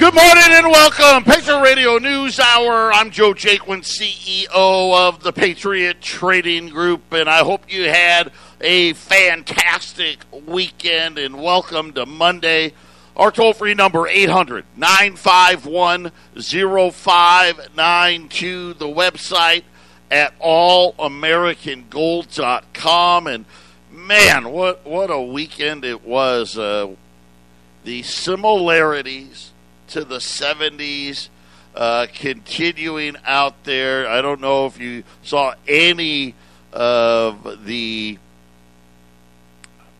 Good morning and welcome. Patriot Radio News Hour. I'm Joe Jaquin, CEO of the Patriot Trading Group, and I hope you had a fantastic weekend and welcome to Monday. Our toll free number 800 951 0592. The website at allamericangold.com. And man, what, what a weekend it was. Uh, the similarities to the 70s, uh, continuing out there. I don't know if you saw any of the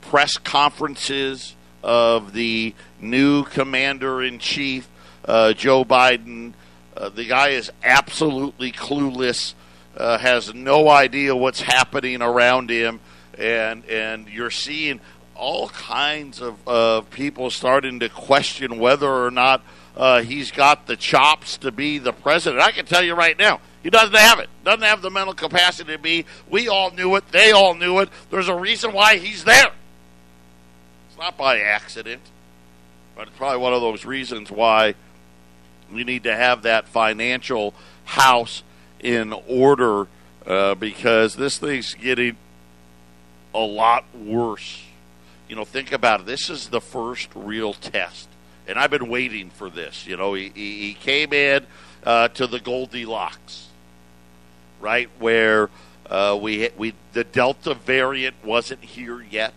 press conferences of the new commander in chief, uh, Joe Biden. Uh, the guy is absolutely clueless, uh, has no idea what's happening around him, and and you're seeing all kinds of, of people starting to question whether or not uh, he's got the chops to be the president. I can tell you right now, he doesn't have it. Doesn't have the mental capacity to be. We all knew it. They all knew it. There's a reason why he's there. It's not by accident, but it's probably one of those reasons why we need to have that financial house in order uh, because this thing's getting a lot worse. You know, think about it. This is the first real test and I've been waiting for this. You know, he, he came in uh, to the Goldilocks, right where uh, we we the Delta variant wasn't here yet.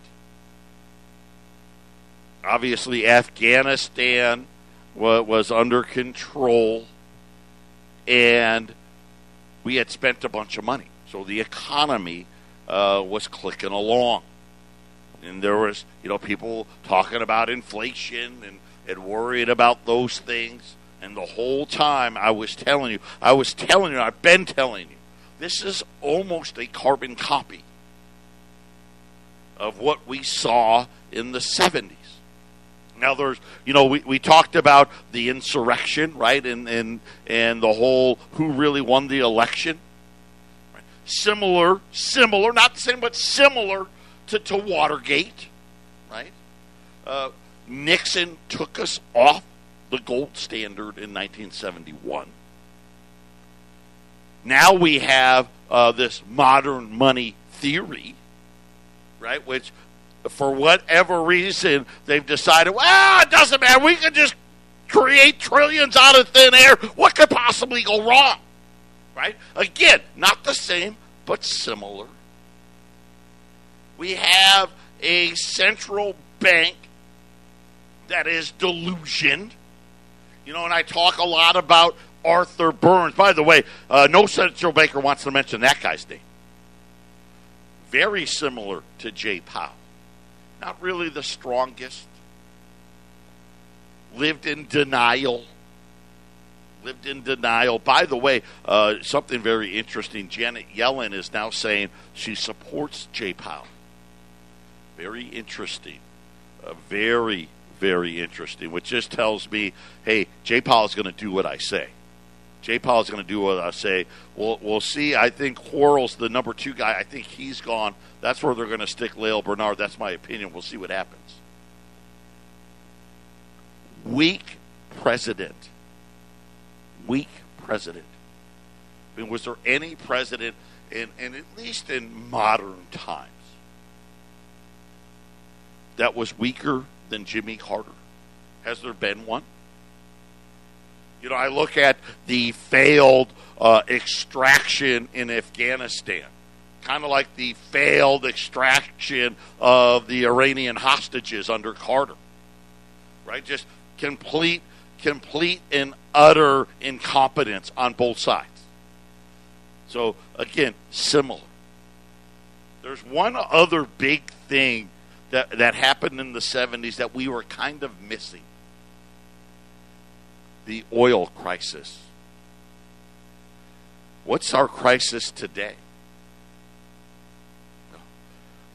Obviously, Afghanistan was, was under control, and we had spent a bunch of money, so the economy uh, was clicking along and there was you know people talking about inflation and and worried about those things. And the whole time I was telling you, I was telling you, I've been telling you, this is almost a carbon copy of what we saw in the 70s. Now there's, you know, we, we talked about the insurrection, right, and and and the whole who really won the election. Right? Similar, similar, not the same, but similar to, to Watergate, right? Uh, Nixon took us off the gold standard in 1971. Now we have uh, this modern money theory, right? Which, for whatever reason, they've decided, well, it doesn't matter. We can just create trillions out of thin air. What could possibly go wrong? Right? Again, not the same, but similar. We have a central bank that is delusion. You know, and I talk a lot about Arthur Burns. By the way, uh, no central banker wants to mention that guy's name. Very similar to Jay Powell. Not really the strongest. Lived in denial. Lived in denial. By the way, uh, something very interesting. Janet Yellen is now saying she supports Jay Powell. Very interesting. Uh, very very interesting, which just tells me, hey, Jay Powell is going to do what I say. Jay Powell is going to do what I say. We'll, we'll see. I think Quarles, the number two guy, I think he's gone. That's where they're going to stick Lael Brainard. That's my opinion. We'll see what happens. Weak president. Weak president. I mean, was there any president, in, in at least in modern times, that was weaker than Jimmy Carter? Has there been one? You know, I look at the failed uh, extraction in Afghanistan, kind of like the failed extraction of the Iranian hostages under Carter, right? Just complete, complete and utter incompetence on both sides. So again, similar. There's one other big thing that, that happened in the 70s that we were kind of missing the oil crisis. What's our crisis today?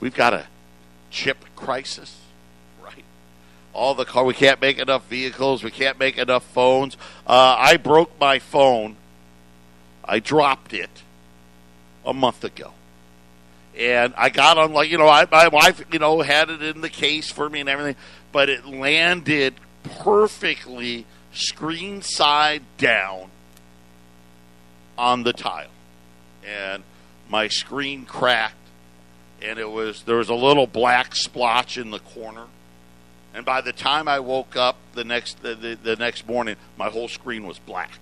We've got a chip crisis, right? All the car, we can't make enough vehicles, we can't make enough phones. Uh, I broke my phone, I dropped it a month ago and I got on like you know I, my wife you know had it in the case for me and everything, but it landed perfectly screen side down on the tile. And my screen cracked and it was there was a little black splotch in the corner. And by the time I woke up the next the, the, the next morning, my whole screen was black.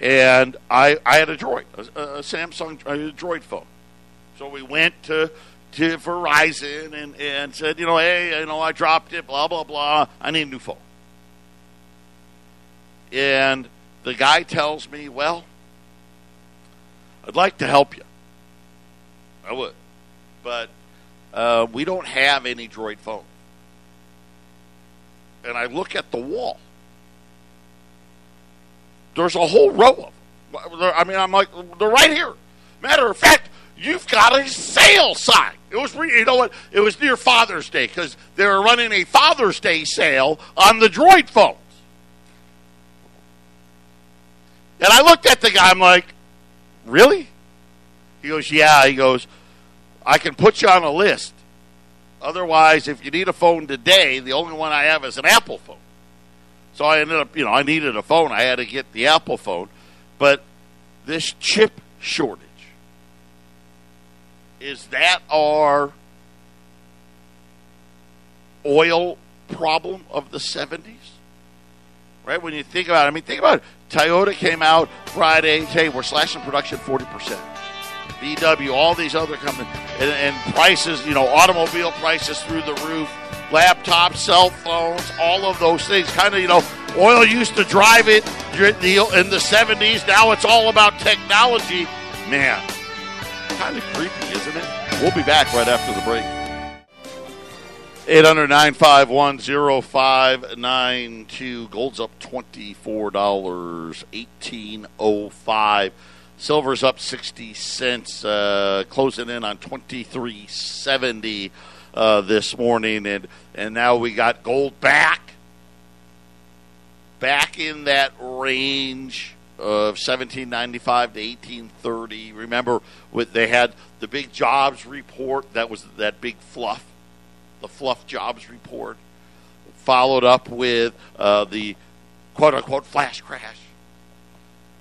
And I I had a Droid, a, a Samsung a Droid phone. So we went to to Verizon and, and said, you know, hey, you know, I dropped it, blah blah blah. I need a new phone. And the guy tells me, well, I'd like to help you. I would. But uh, we don't have any Droid phone. And I look at the wall. There's a whole row of them. I mean, I'm like, they're right here. Matter of fact, you've got a sale sign. It was, you know what? It was near Father's Day because they were running a Father's Day sale on the Droid phones. And I looked at the guy. I'm like, really? He goes, yeah. He goes, I can put you on a list. Otherwise, if you need a phone today, the only one I have is an Apple phone. So I ended up, you know, I needed a phone. I had to get the Apple phone. But this chip shortage, is that our oil problem of the 70s? Right? When you think about it, I mean, think about it. Toyota came out Friday, hey, we're slashing production 40%. VW, all these other companies, and, and prices, you know, automobile prices through the roof, laptops, cell phones, all of those things. Kind of, you know, oil used to drive it in the 70s. Now it's all about technology. Man, kind of creepy, isn't it? We'll be back right after the break. 800 951 0592. Gold's up $24. 1805 Silver's up 60 cents, uh, closing in on 2370 uh, this morning. And, and now we got gold back, back in that range of 1795 to 1830. Remember, with, they had the big jobs report, that was that big fluff, the fluff jobs report, followed up with uh, the quote unquote flash crash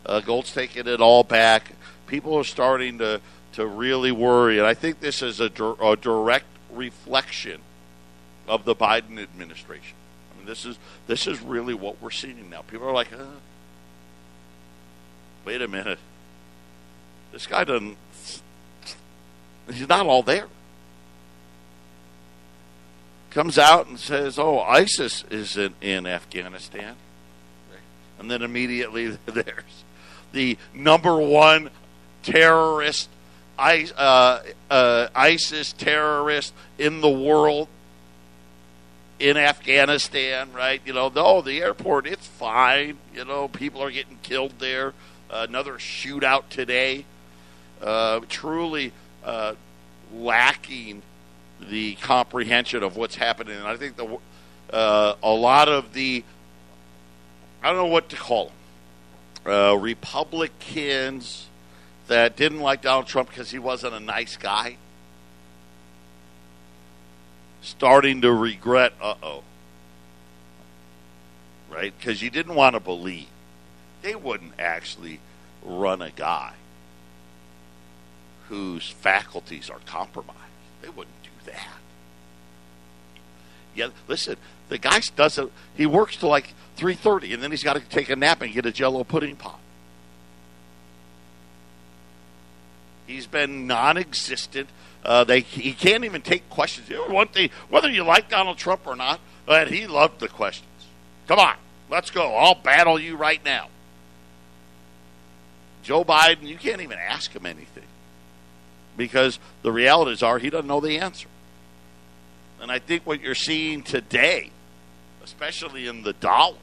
uh, Gold's taking it all back. People are starting to, to really worry, and I think this is a, a direct reflection of the Biden administration. I mean, this is this is really what we're seeing now. People are like, uh, "Wait a minute, this guy doesn't. He's not all there." Comes out and says, "Oh, ISIS isn't in Afghanistan," and then immediately there's the number one terrorist, uh, uh, ISIS terrorist in the world in Afghanistan, right? You know, no, the airport, it's fine. You know, people are getting killed there. Uh, another shootout today. Uh, truly uh, lacking the comprehension of what's happening. And I think the a lot of the I don't know what to call them Republicans that didn't like Donald Trump because he wasn't a nice guy starting to regret, uh oh. Right? Because you didn't want to believe. They wouldn't actually run a guy whose faculties are compromised. They wouldn't do that. Yeah, listen, the guy doesn't, he works till like 3.30 and then he's got to take a nap and get a jello pudding pop he's been non-existent uh, they, he can't even take questions one thing whether you like donald trump or not but he loved the questions come on let's go i'll battle you right now joe biden you can't even ask him anything because the realities are he doesn't know the answer and i think what you're seeing today especially in the dollar.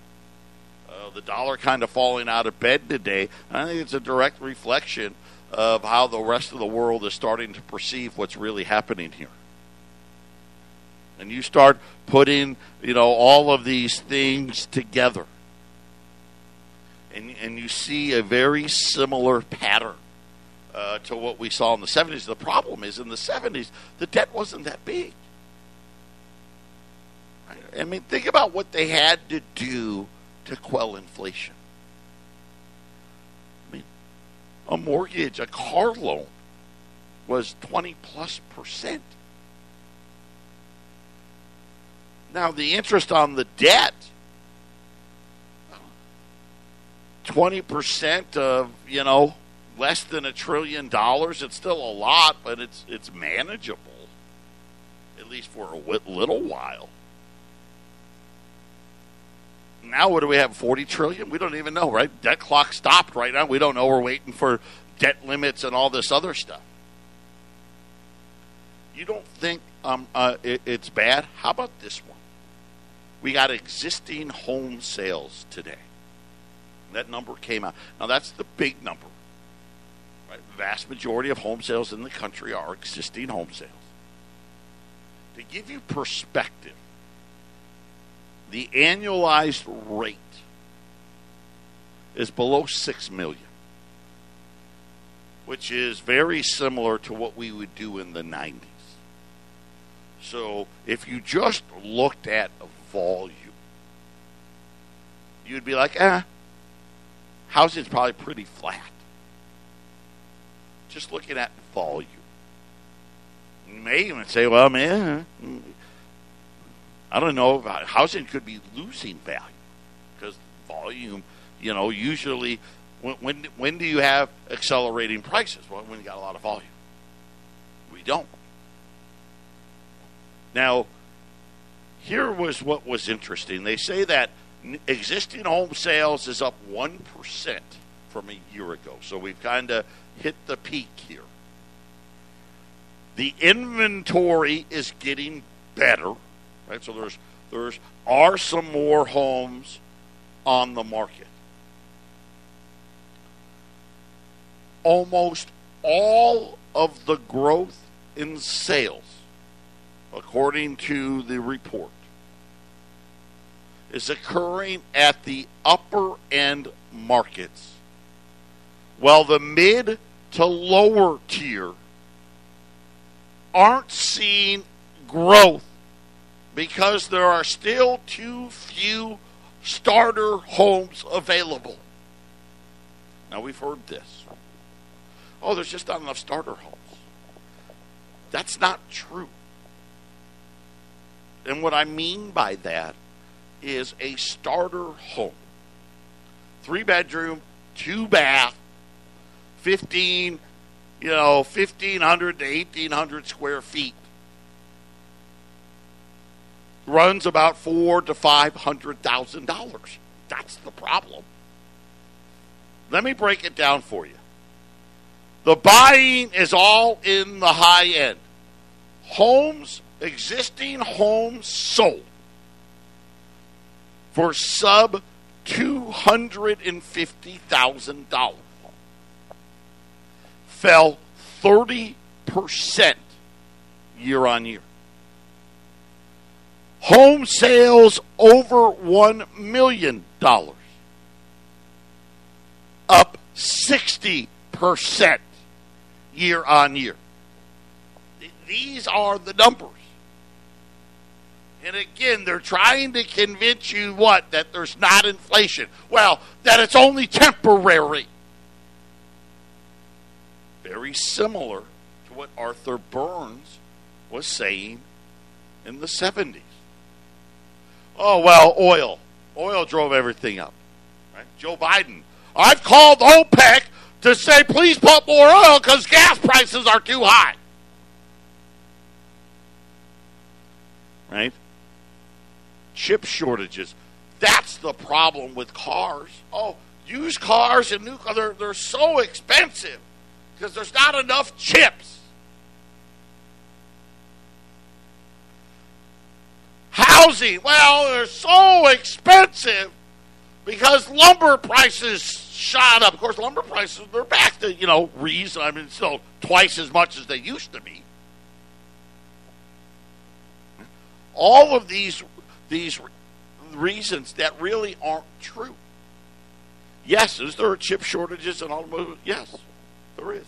Uh, the dollar kind of falling out of bed today. I think it's a direct reflection of how the rest of the world is starting to perceive what's really happening here. And you start putting, you know, all of these things together. And, and you see a very similar pattern uh, to what we saw in the 70s. The problem is in the 70s, the debt wasn't that big. I mean, think about what they had to do to quell inflation. I mean, a mortgage, a car loan was 20 plus percent. Now, the interest on the debt, 20% of, you know, less than a trillion dollars. It's still a lot, but it's, it's manageable, at least for a little while. Now, what do we have? 40 trillion? We don't even know, right? Debt clock stopped right now. We don't know. We're waiting for debt limits and all this other stuff. You don't think um, uh, it, it's bad? How about this one? We got existing home sales today. That number came out. Now that's the big number. Right? Vast majority of home sales in the country are existing home sales. To give you perspective, the annualized rate is below 6 million, which is very similar to what we would do in the 90s. So if you just looked at volume, you'd be like, eh, housing's probably pretty flat. Just looking at volume. You may even say, well, man, I don't know, about housing could be losing value because volume, you know, usually when, when, when do you have accelerating prices? Well, when you got a lot of volume. We don't. Now, here was what was interesting. They say that existing home sales is up 1% from a year ago. So we've kind of hit the peak here. The inventory is getting better, right? So there's there's are some more homes on the market. Almost all of the growth in sales according to the report, is occurring at the upper end markets, while the mid to lower tier aren't seeing growth because there are still too few starter homes available. Now, we've heard this. Oh, there's just not enough starter homes. That's not true. And what I mean by that is a starter home. Three bedroom, two bath, 15, you know, 1500 to 1800 square feet. Runs about four to five hundred thousand dollars. That's the problem. Let me break it down for you. The buying is all in the high end. Homes existing homes sold for sub $250,000 fell 30% year on year. Home sales over $1 million up 60% year on year. These are the numbers. And again, they're trying to convince you what? That there's not inflation. Well, that it's only temporary. Very similar to what Arthur Burns was saying in the 70s. Oh, well, oil. Oil drove everything up. Right? Joe Biden. I've called OPEC to say, please pump more oil because gas prices are too high. Right? chip shortages. That's the problem with cars. Oh, used cars and new cars, they're, they're so expensive because there's not enough chips. Housing, well, they're so expensive because lumber prices shot up. Of course, lumber prices, they're back to, you know, reason. I mean, still twice as much as they used to be. All of these these reasons that really aren't true. Yes, is there chip shortages in automobiles? Yes, there is.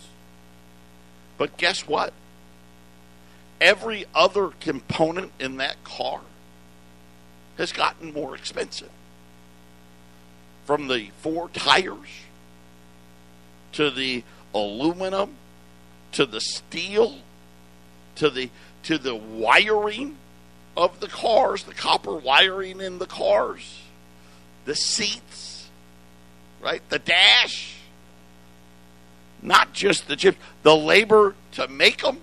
But guess what? Every other component in that car has gotten more expensive. From the four tires to the aluminum to the steel to the to the wiring of the cars, the copper wiring in the cars, the seats, right? The dash. Not just the chips, the labor to make them.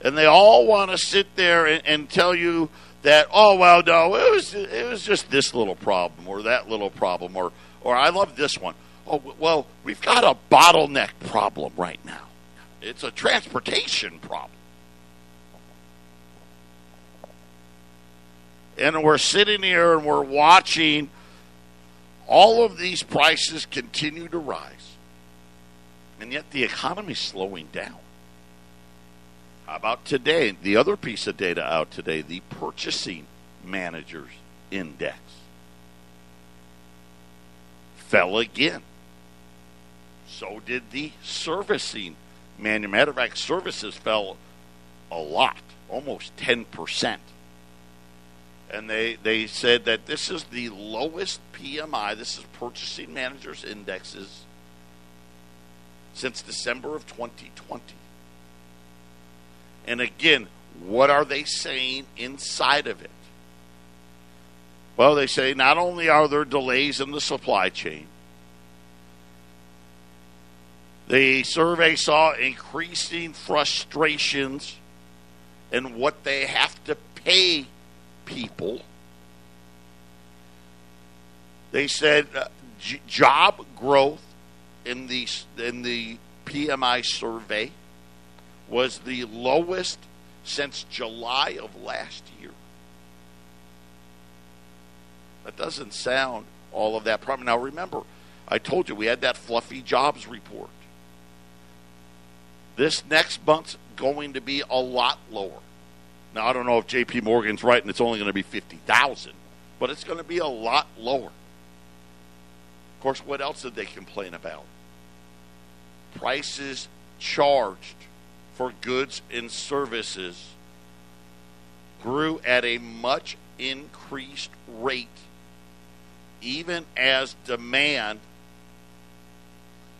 And they all want to sit there and, and tell you that, oh, well, no, it was, it was just this little problem or that little problem or, or I love this one. Oh, well, we've got a bottleneck problem right now. It's a transportation problem. And we're sitting here and we're watching all of these prices continue to rise. And yet the economy's slowing down. How about today? The other piece of data out today, the purchasing managers index fell again. So did the servicing man. Matter of fact, services fell a lot, almost 10%. And they, they said that this is the lowest PMI, this is Purchasing Managers Indexes, since December of 2020. And again, what are they saying inside of it? Well, they say not only are there delays in the supply chain, the survey saw increasing frustrations in what they have to pay people. They said uh, j- job growth in the in the PMI survey was the lowest since July of last year. That doesn't sound all of that problem. Now remember, I told you we had that fluffy jobs report. This next month's going to be a lot lower. Now I don't know if J.P. Morgan's right and it's only going to be fifty thousand, but it's going to be a lot lower. Of course, what else did they complain about? Prices charged for goods and services grew at a much increased rate, even as demand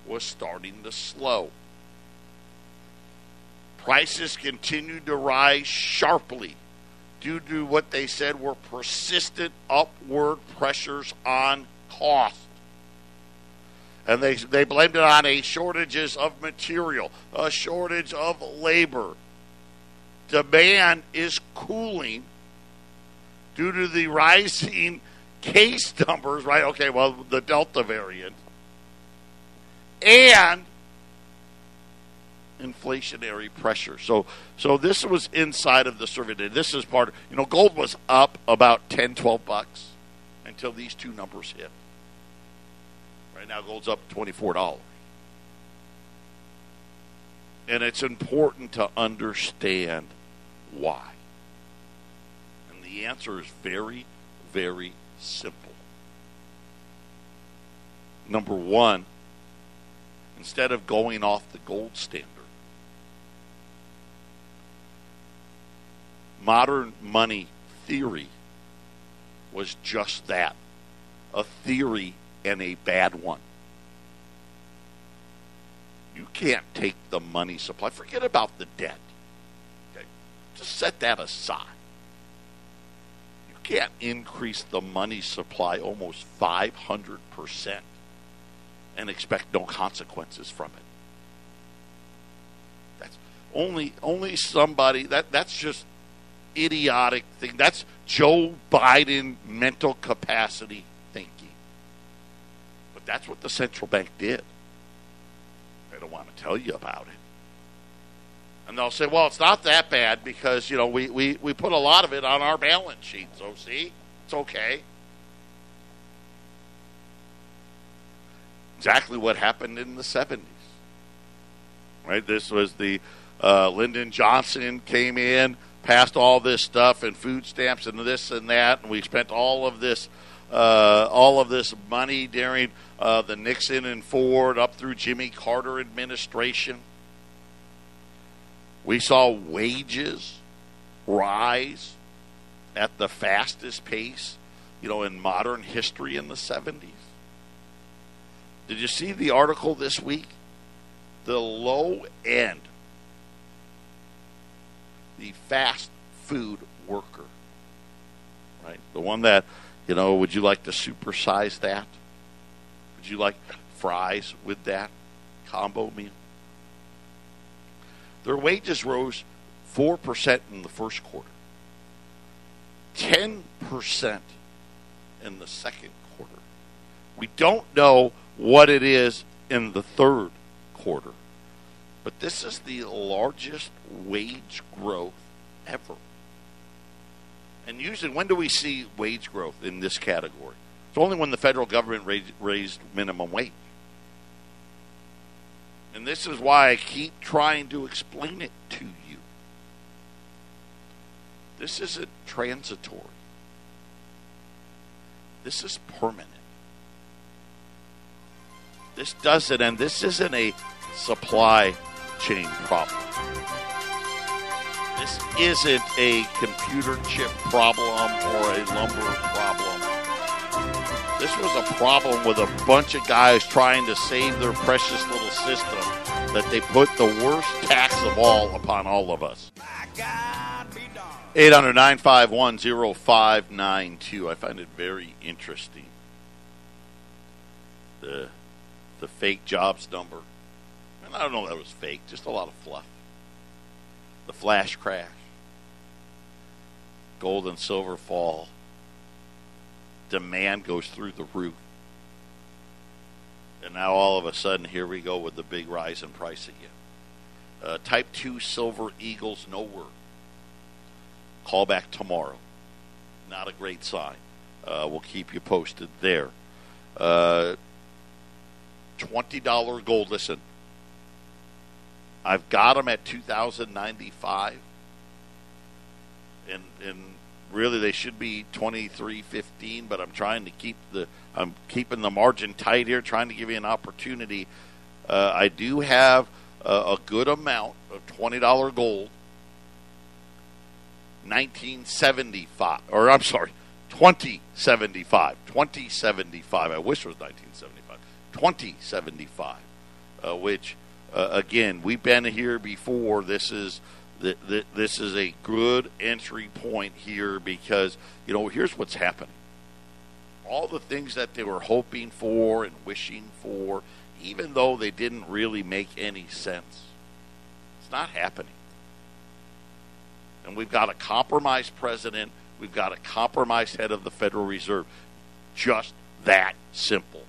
was starting to slow. Prices continued to rise sharply due to what they said were persistent upward pressures on cost. And they, they blamed it on a shortages of material, a shortage of labor. Demand is cooling due to the rising case numbers, right? Okay, well, the Delta variant. And inflationary pressure. So so this was inside of the survey. This is part you know, gold was up about 10, 12 bucks until these two numbers hit. Right now gold's up $24. And it's important to understand why. And the answer is very, very simple. Number one, instead of going off the gold standard, modern money theory was just that a theory and a bad one. You can't take the money supply, forget about the debt. Okay? Just set that aside. You can't increase the money supply almost 500% and expect no consequences from it. That's only only somebody that that's just idiotic thing. That's Joe Biden mental capacity thinking. But that's what the central bank did. They don't want to tell you about it. And they'll say, well, it's not that bad because, you know, we, we, we put a lot of it on our balance sheet. So, see, it's okay. Exactly what happened in the 70s. Right? This was the uh, Lyndon Johnson came in passed all this stuff and food stamps and this and that, and we spent all of this, uh, all of this money during uh, the Nixon and Ford up through Jimmy Carter administration. We saw wages rise at the fastest pace, you know, in modern history in the 70s. Did you see the article this week? The low end, the fast food worker, right? The one that, you know, would you like to supersize that? Would you like fries with that combo meal? Their wages rose 4% in the first quarter, 10% in the second quarter. We don't know what it is in the third quarter, but this is the largest wage growth ever. And usually, when do we see wage growth in this category? It's only when the federal government raised, raised minimum wage. And this is why I keep trying to explain it to you. This isn't transitory. This is permanent. This doesn't, and this isn't a supply chain problem. This isn't a computer chip problem or a lumber problem. This was a problem with a bunch of guys trying to save their precious little system that they put the worst tax of all upon all of us. 800 951 0592. I find it very interesting. The, the fake jobs number. And I don't know that was fake, just a lot of fluff. The flash crash. Gold and silver fall. Demand goes through the roof. And now all of a sudden, here we go with the big rise in price again. Uh, type 2 silver eagles, no word. Call back tomorrow. Not a great sign. Uh, we'll keep you posted there. Uh, $20 gold. Listen, I've got them at 2095 and and really they should be 23.15 but I'm trying to keep the I'm keeping the margin tight here trying to give you an opportunity. Uh, I do have a, a good amount of $20 gold. 1975 or I'm sorry 2075 2075 I wish it was 1975 2075 uh, which uh, again we've been here before this is th- th- this is a good entry point here because you know here's what's happening all the things that they were hoping for and wishing for even though they didn't really make any sense it's not happening and we've got a compromised president. We've got a compromised head of the Federal Reserve. Just that simple.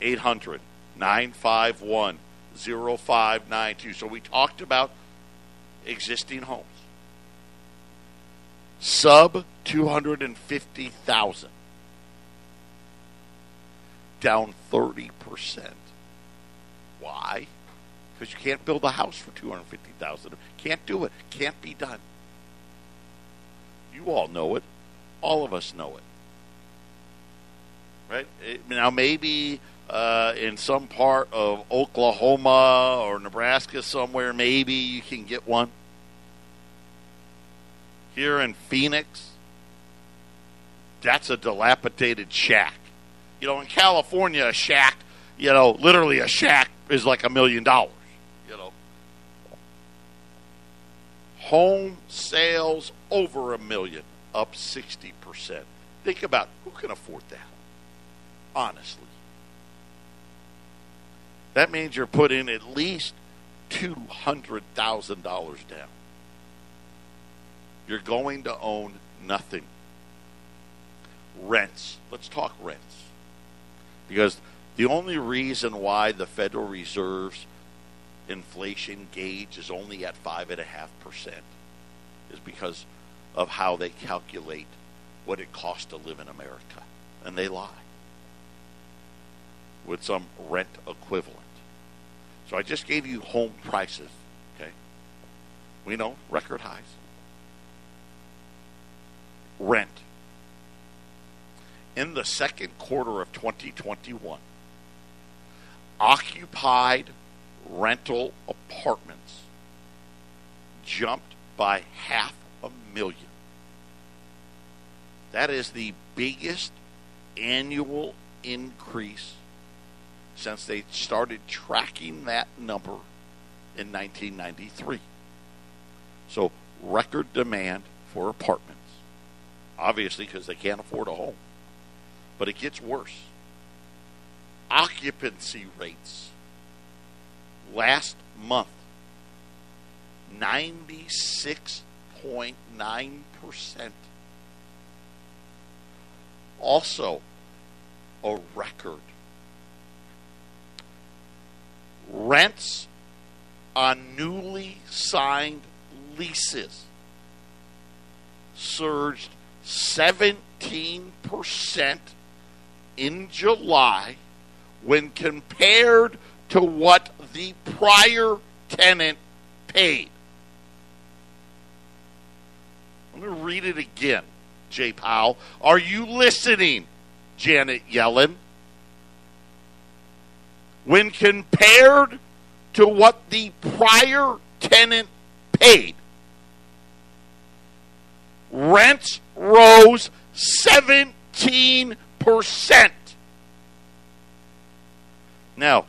800 951 0592. So we talked about existing homes. Sub 250,000. Down 30%. Why? because you can't build a house for 250000 Can't do it. Can't be done. You all know it. All of us know it. Right? It, now, maybe uh, in some part of Oklahoma or Nebraska somewhere, maybe you can get one. Here in Phoenix, that's a dilapidated shack. You know, in California, a shack, you know, literally a shack is like a million dollars. You know, home sales over a million, up 60%. Think about who can afford that, honestly. That means you're putting at least $200,000 down. You're going to own nothing. Rents. Let's talk rents. Because the only reason why the Federal Reserve's inflation gauge is only at 5.5% is because of how they calculate what it costs to live in America. And they lie with some rent equivalent. So I just gave you home prices, okay? We know record highs. Rent. In the second quarter of 2021, occupied rental apartments jumped by half a million. That is the biggest annual increase since they started tracking that number in 1993. So, record demand for apartments. Obviously, because they can't afford a home. But it gets worse. Occupancy rates last month 96.9%. Also, a record. Rents on newly signed leases surged 17% in July when compared to what the prior tenant paid. I'm going to read it again, Jay Powell. Are you listening, Janet Yellen? When compared to what the prior tenant paid, rents rose 17%. Now,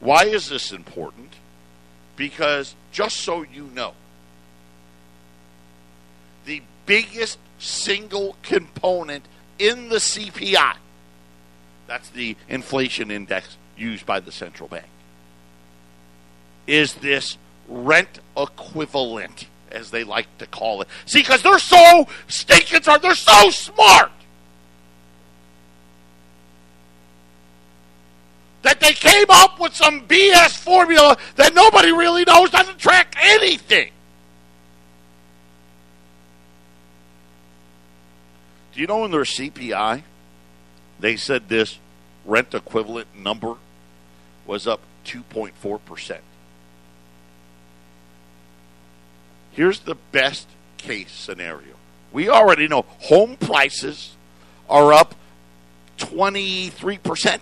why is this important? Because, just so you know, the biggest single component in the CPI, that's the inflation index used by the central bank, is this rent equivalent, as they like to call it. See, because they're so stinking smart, they're so smart. that they came up with some BS formula that nobody really knows doesn't track anything. Do you know in their CPI, they said this rent equivalent number was up 2.4%. Here's the best case scenario. We already know home prices are up 23%.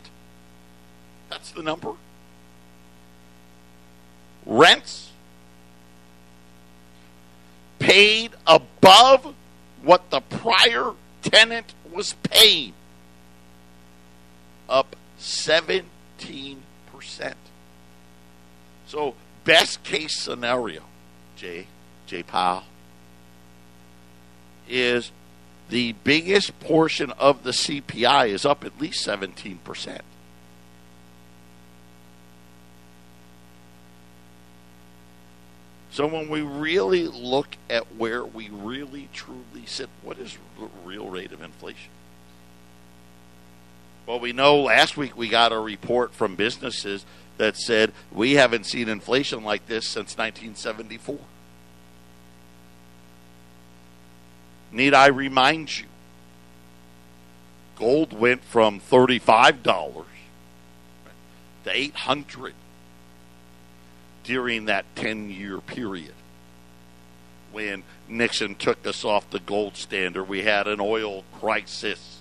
That's the number. Rents paid above what the prior tenant was paying. Up 17%. So, best case scenario, Jay, Jay Powell, is the biggest portion of the CPI is up at least 17%. So when we really look at where we really truly sit, what is the real rate of inflation? Well, we know last week we got a report from businesses that said we haven't seen inflation like this since 1974. Need I remind you? Gold went from $35 to 800 during that 10 year period. When Nixon took us off the gold standard, we had an oil crisis.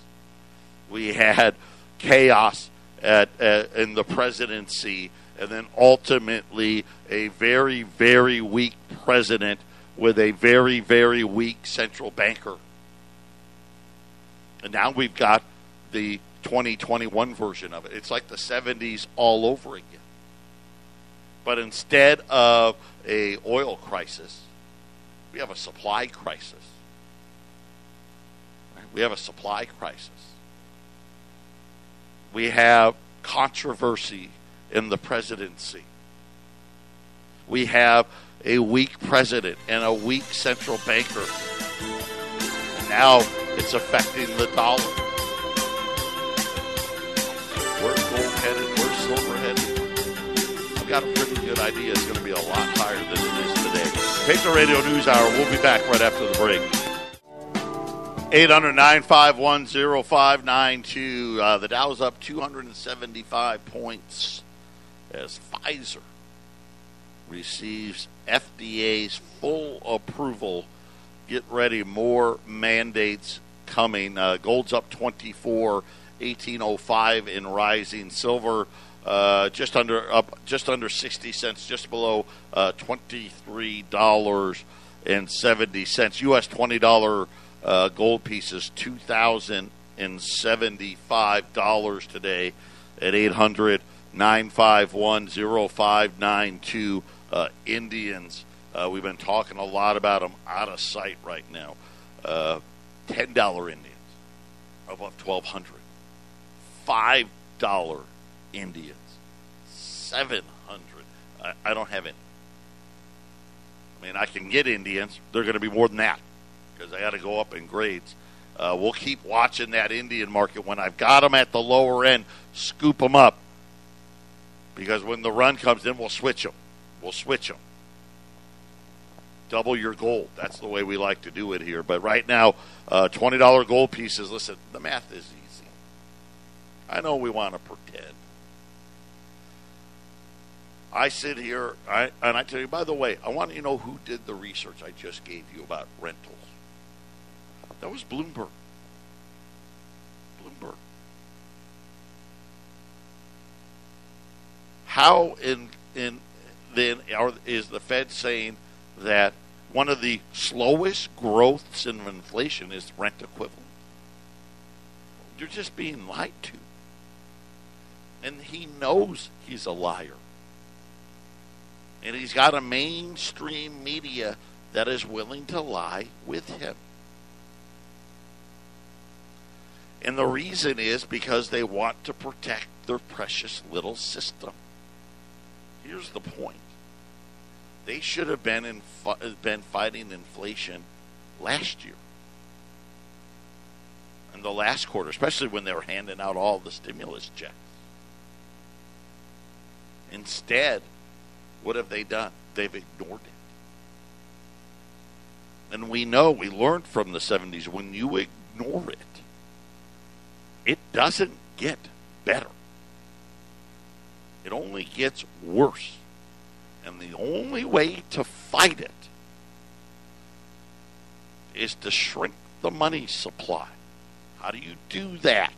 We had chaos at, at, in the presidency, and then ultimately a very, very weak president with a very, very weak central banker. And now we've got the 2021 version of it. It's like the 70s all over again. But instead of a oil crisis, we have a supply crisis. We have a supply crisis. We have controversy in the presidency. We have a weak president and a weak central banker. And now it's affecting the dollar. Where's gold headed? Where's silver headed? I've got a pretty good idea it's going to be a lot higher than it is today. Patriot Radio News Hour. We'll be back right after the break. 800 951 0592. Uh, the Dow's up 275 points as Pfizer receives FDA's full approval. Get ready, more mandates coming. Uh, gold's up 24, 1805 in rising. Silver uh, just under up just under 60 cents, just below uh, $23 and seventy cents. U.S. twenty dollar uh, gold pieces two thousand and seventy five dollars today at eight hundred nine five one zero five nine two. Uh, Indians. Uh, we've been talking a lot about them out of sight right now. Uh, ten dollar Indians above twelve hundred. Five dollar Indians seven hundred. I, I don't have any. I mean, I can get Indians. They're going to be more than that because I got to go up in grades. Uh, we'll keep watching that Indian market. When I've got them at the lower end, scoop them up because when the run comes in, we'll switch them. We'll switch them. Double your gold. That's the way we like to do it here. But right now, uh, twenty dollar gold pieces. Listen, the math is easy. I know we want to pretend. I sit here, I, and I tell you, by the way, I want you to know who did the research I just gave you about rentals. That was Bloomberg. Bloomberg. How in in then are, is the Fed saying that one of the slowest growths in inflation is rent equivalent? You're just being lied to. And he knows he's a liar and he's got a mainstream media that is willing to lie with him. And the reason is because they want to protect their precious little system. Here's the point. They should have been in, been fighting inflation last year. In the last quarter, especially when they were handing out all the stimulus checks. Instead, what have they done? They've ignored it. And we know, we learned from the 70s, when you ignore it, it doesn't get better. It only gets worse. And the only way to fight it is to shrink the money supply. How do you do that?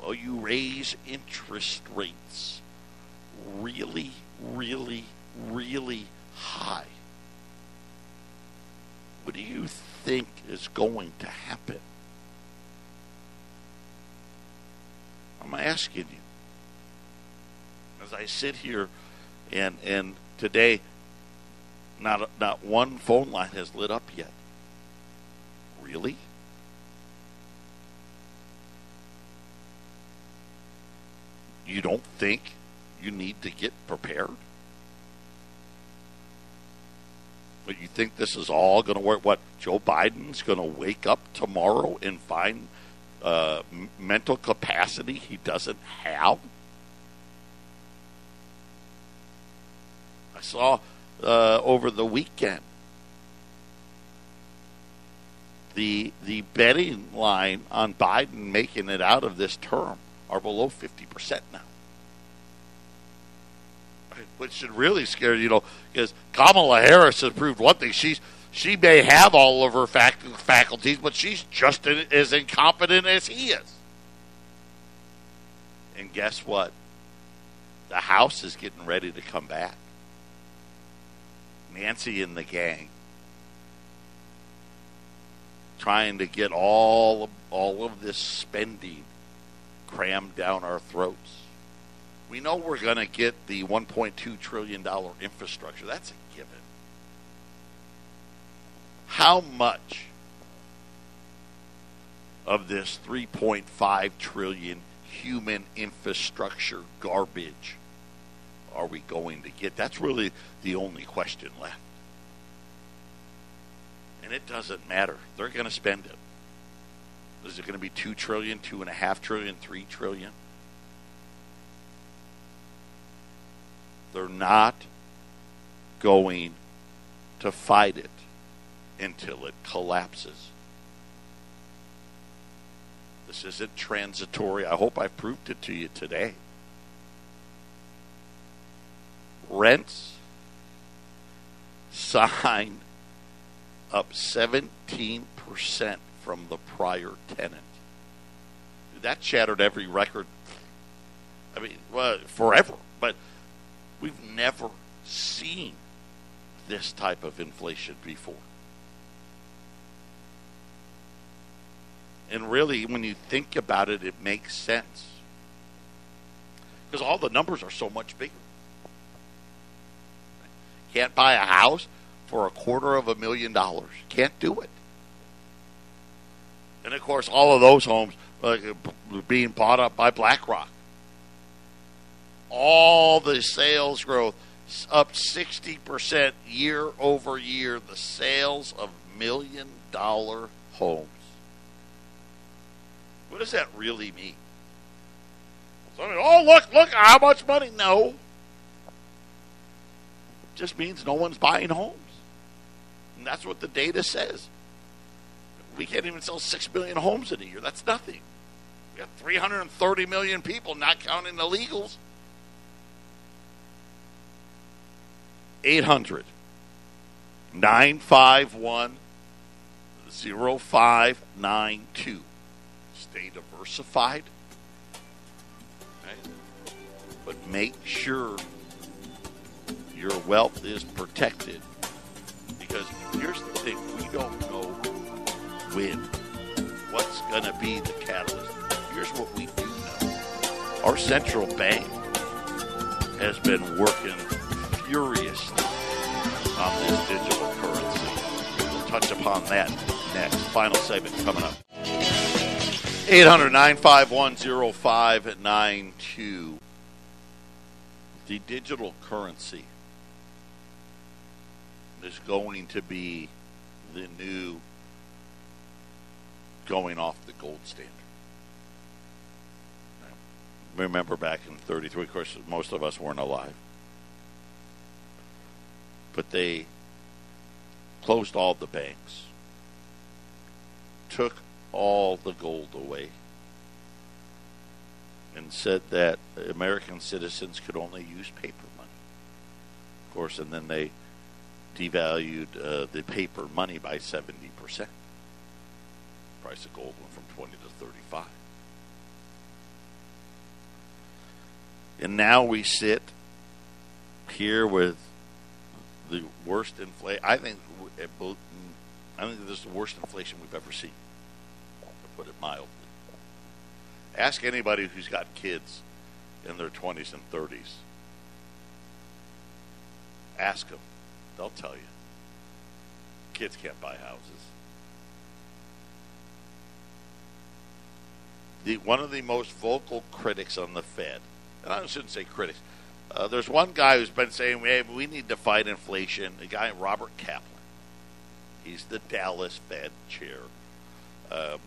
Well, you raise interest rates really really, really high. What do you think is going to happen? I'm asking you. As I sit here and and today not not one phone line has lit up yet. Really? You don't think you need to get prepared? But you think this is all going to work? What Joe Biden's going to wake up tomorrow and find uh, mental capacity he doesn't have? I saw uh, over the weekend the the betting line on Biden making it out of this term are below fifty percent now which should really scare you know because Kamala Harris has proved one thing she's she may have all of her fac- faculties, but she's just as incompetent as he is. And guess what? The House is getting ready to come back. Nancy and the gang trying to get all of, all of this spending crammed down our throats. We know we're going to get the $1.2 trillion infrastructure. That's. How much of this 3.5 trillion human infrastructure garbage are we going to get? That's really the only question left. And it doesn't matter. They're going to spend it. Is it going to be two trillion, two and a half trillion, three trillion? They're not going to fight it until it collapses. This isn't transitory. I hope I've proved it to you today. Rents signed up 17% from the prior tenant. That shattered every record. I mean, well, forever. But We've never seen this type of inflation before. And really, when you think about it, it makes sense. Because all the numbers are so much bigger. Can't buy a house for a quarter of a million dollars. Can't do it. And of course, all of those homes uh, being bought up by BlackRock. All the sales growth up 60% year over year, the sales of million dollar homes. What does that really mean? So, oh, look, look, how much money? No. It just means no one's buying homes. And that's what the data says. We can't even sell 6 million homes in a year. That's nothing. We got 330 million people, not counting illegals. 800 951 0592. Stay diversified. Okay? But make sure your wealth is protected. Because here's the thing we don't know when, what's going to be the catalyst. Here's what we do know our central bank has been working furiously on this digital currency. We'll touch upon that next. Final segment coming up. 800 951 0592. The digital currency is going to be the new going off the gold standard. Remember back in 33, of course, most of us weren't alive. But they closed all the banks, took all the gold away, and said that American citizens could only use paper money. Of course, and then they devalued uh, the paper money by 70%. Price of gold went from 20 to 35. And now we sit here with the worst inflation. I think I think this is the worst inflation we've ever seen, put it mildly. Ask anybody who's got kids in their 20s and 30s. Ask them. They'll tell you. Kids can't buy houses. The, one of the most vocal critics on the Fed, and I shouldn't say critics, uh, there's one guy who's been saying hey, we need to fight inflation. A guy Robert Kaplan. He's the Dallas Fed chair. Um,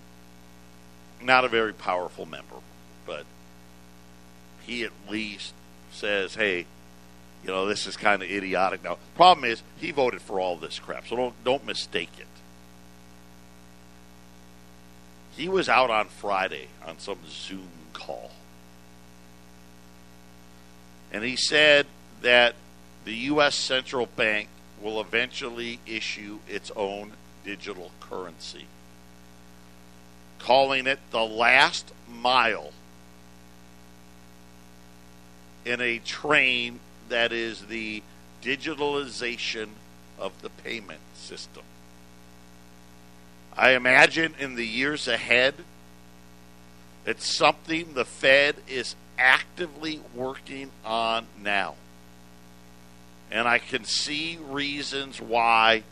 not a very powerful member, but he at least says, "Hey, you know, this is kind of idiotic." Now, problem is he voted for all this crap, so don't don't mistake it. He was out on Friday on some Zoom call and he said that the U.S. central bank will eventually issue its own digital currency, calling it the last mile in a train that is the digitalization of the payment system. I imagine in the years ahead, it's something the Fed is actively working on now. And I can see reasons why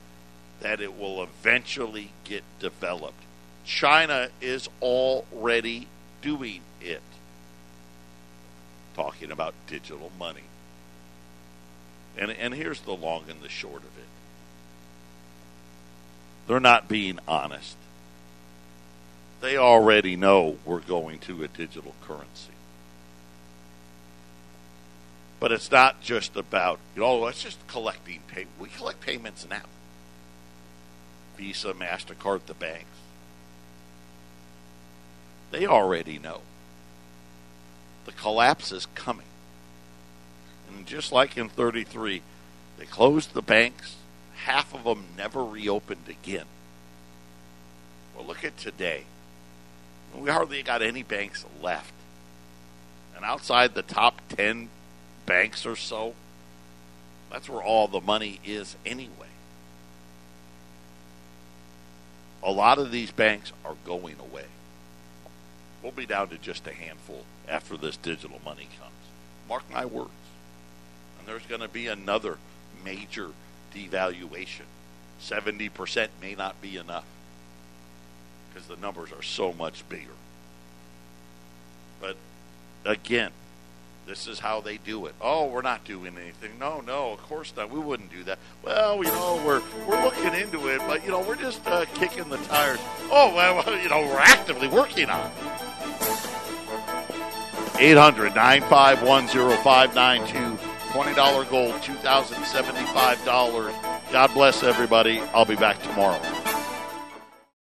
that it will eventually get developed. China is already doing it. Talking about digital money. And, and here's the long and the short of it they're not being honest. They already know we're going to a digital currency. But it's not just about, you know, it's just collecting pay. We collect payments now. Visa, MasterCard, the banks. They already know. The collapse is coming. And just like in 33, they closed the banks. Half of them never reopened again. Well, look at today. We hardly got any banks left. And outside the top 10 banks or so, That's where all the money is anyway. A lot of these banks are going away. We'll be down to just a handful after this digital money comes. Mark my words. And there's going to be another major devaluation. 70% may not be enough because the numbers are so much bigger. But again, this is how they do it. Oh, we're not doing anything. No, no, of course not. We wouldn't do that. Well, you know, we're we're looking into it, but you know, we're just uh, kicking the tires. Oh, well, you know, we're actively working on. it. 800 951 0592 $20 gold, $2,075. God bless everybody. I'll be back tomorrow.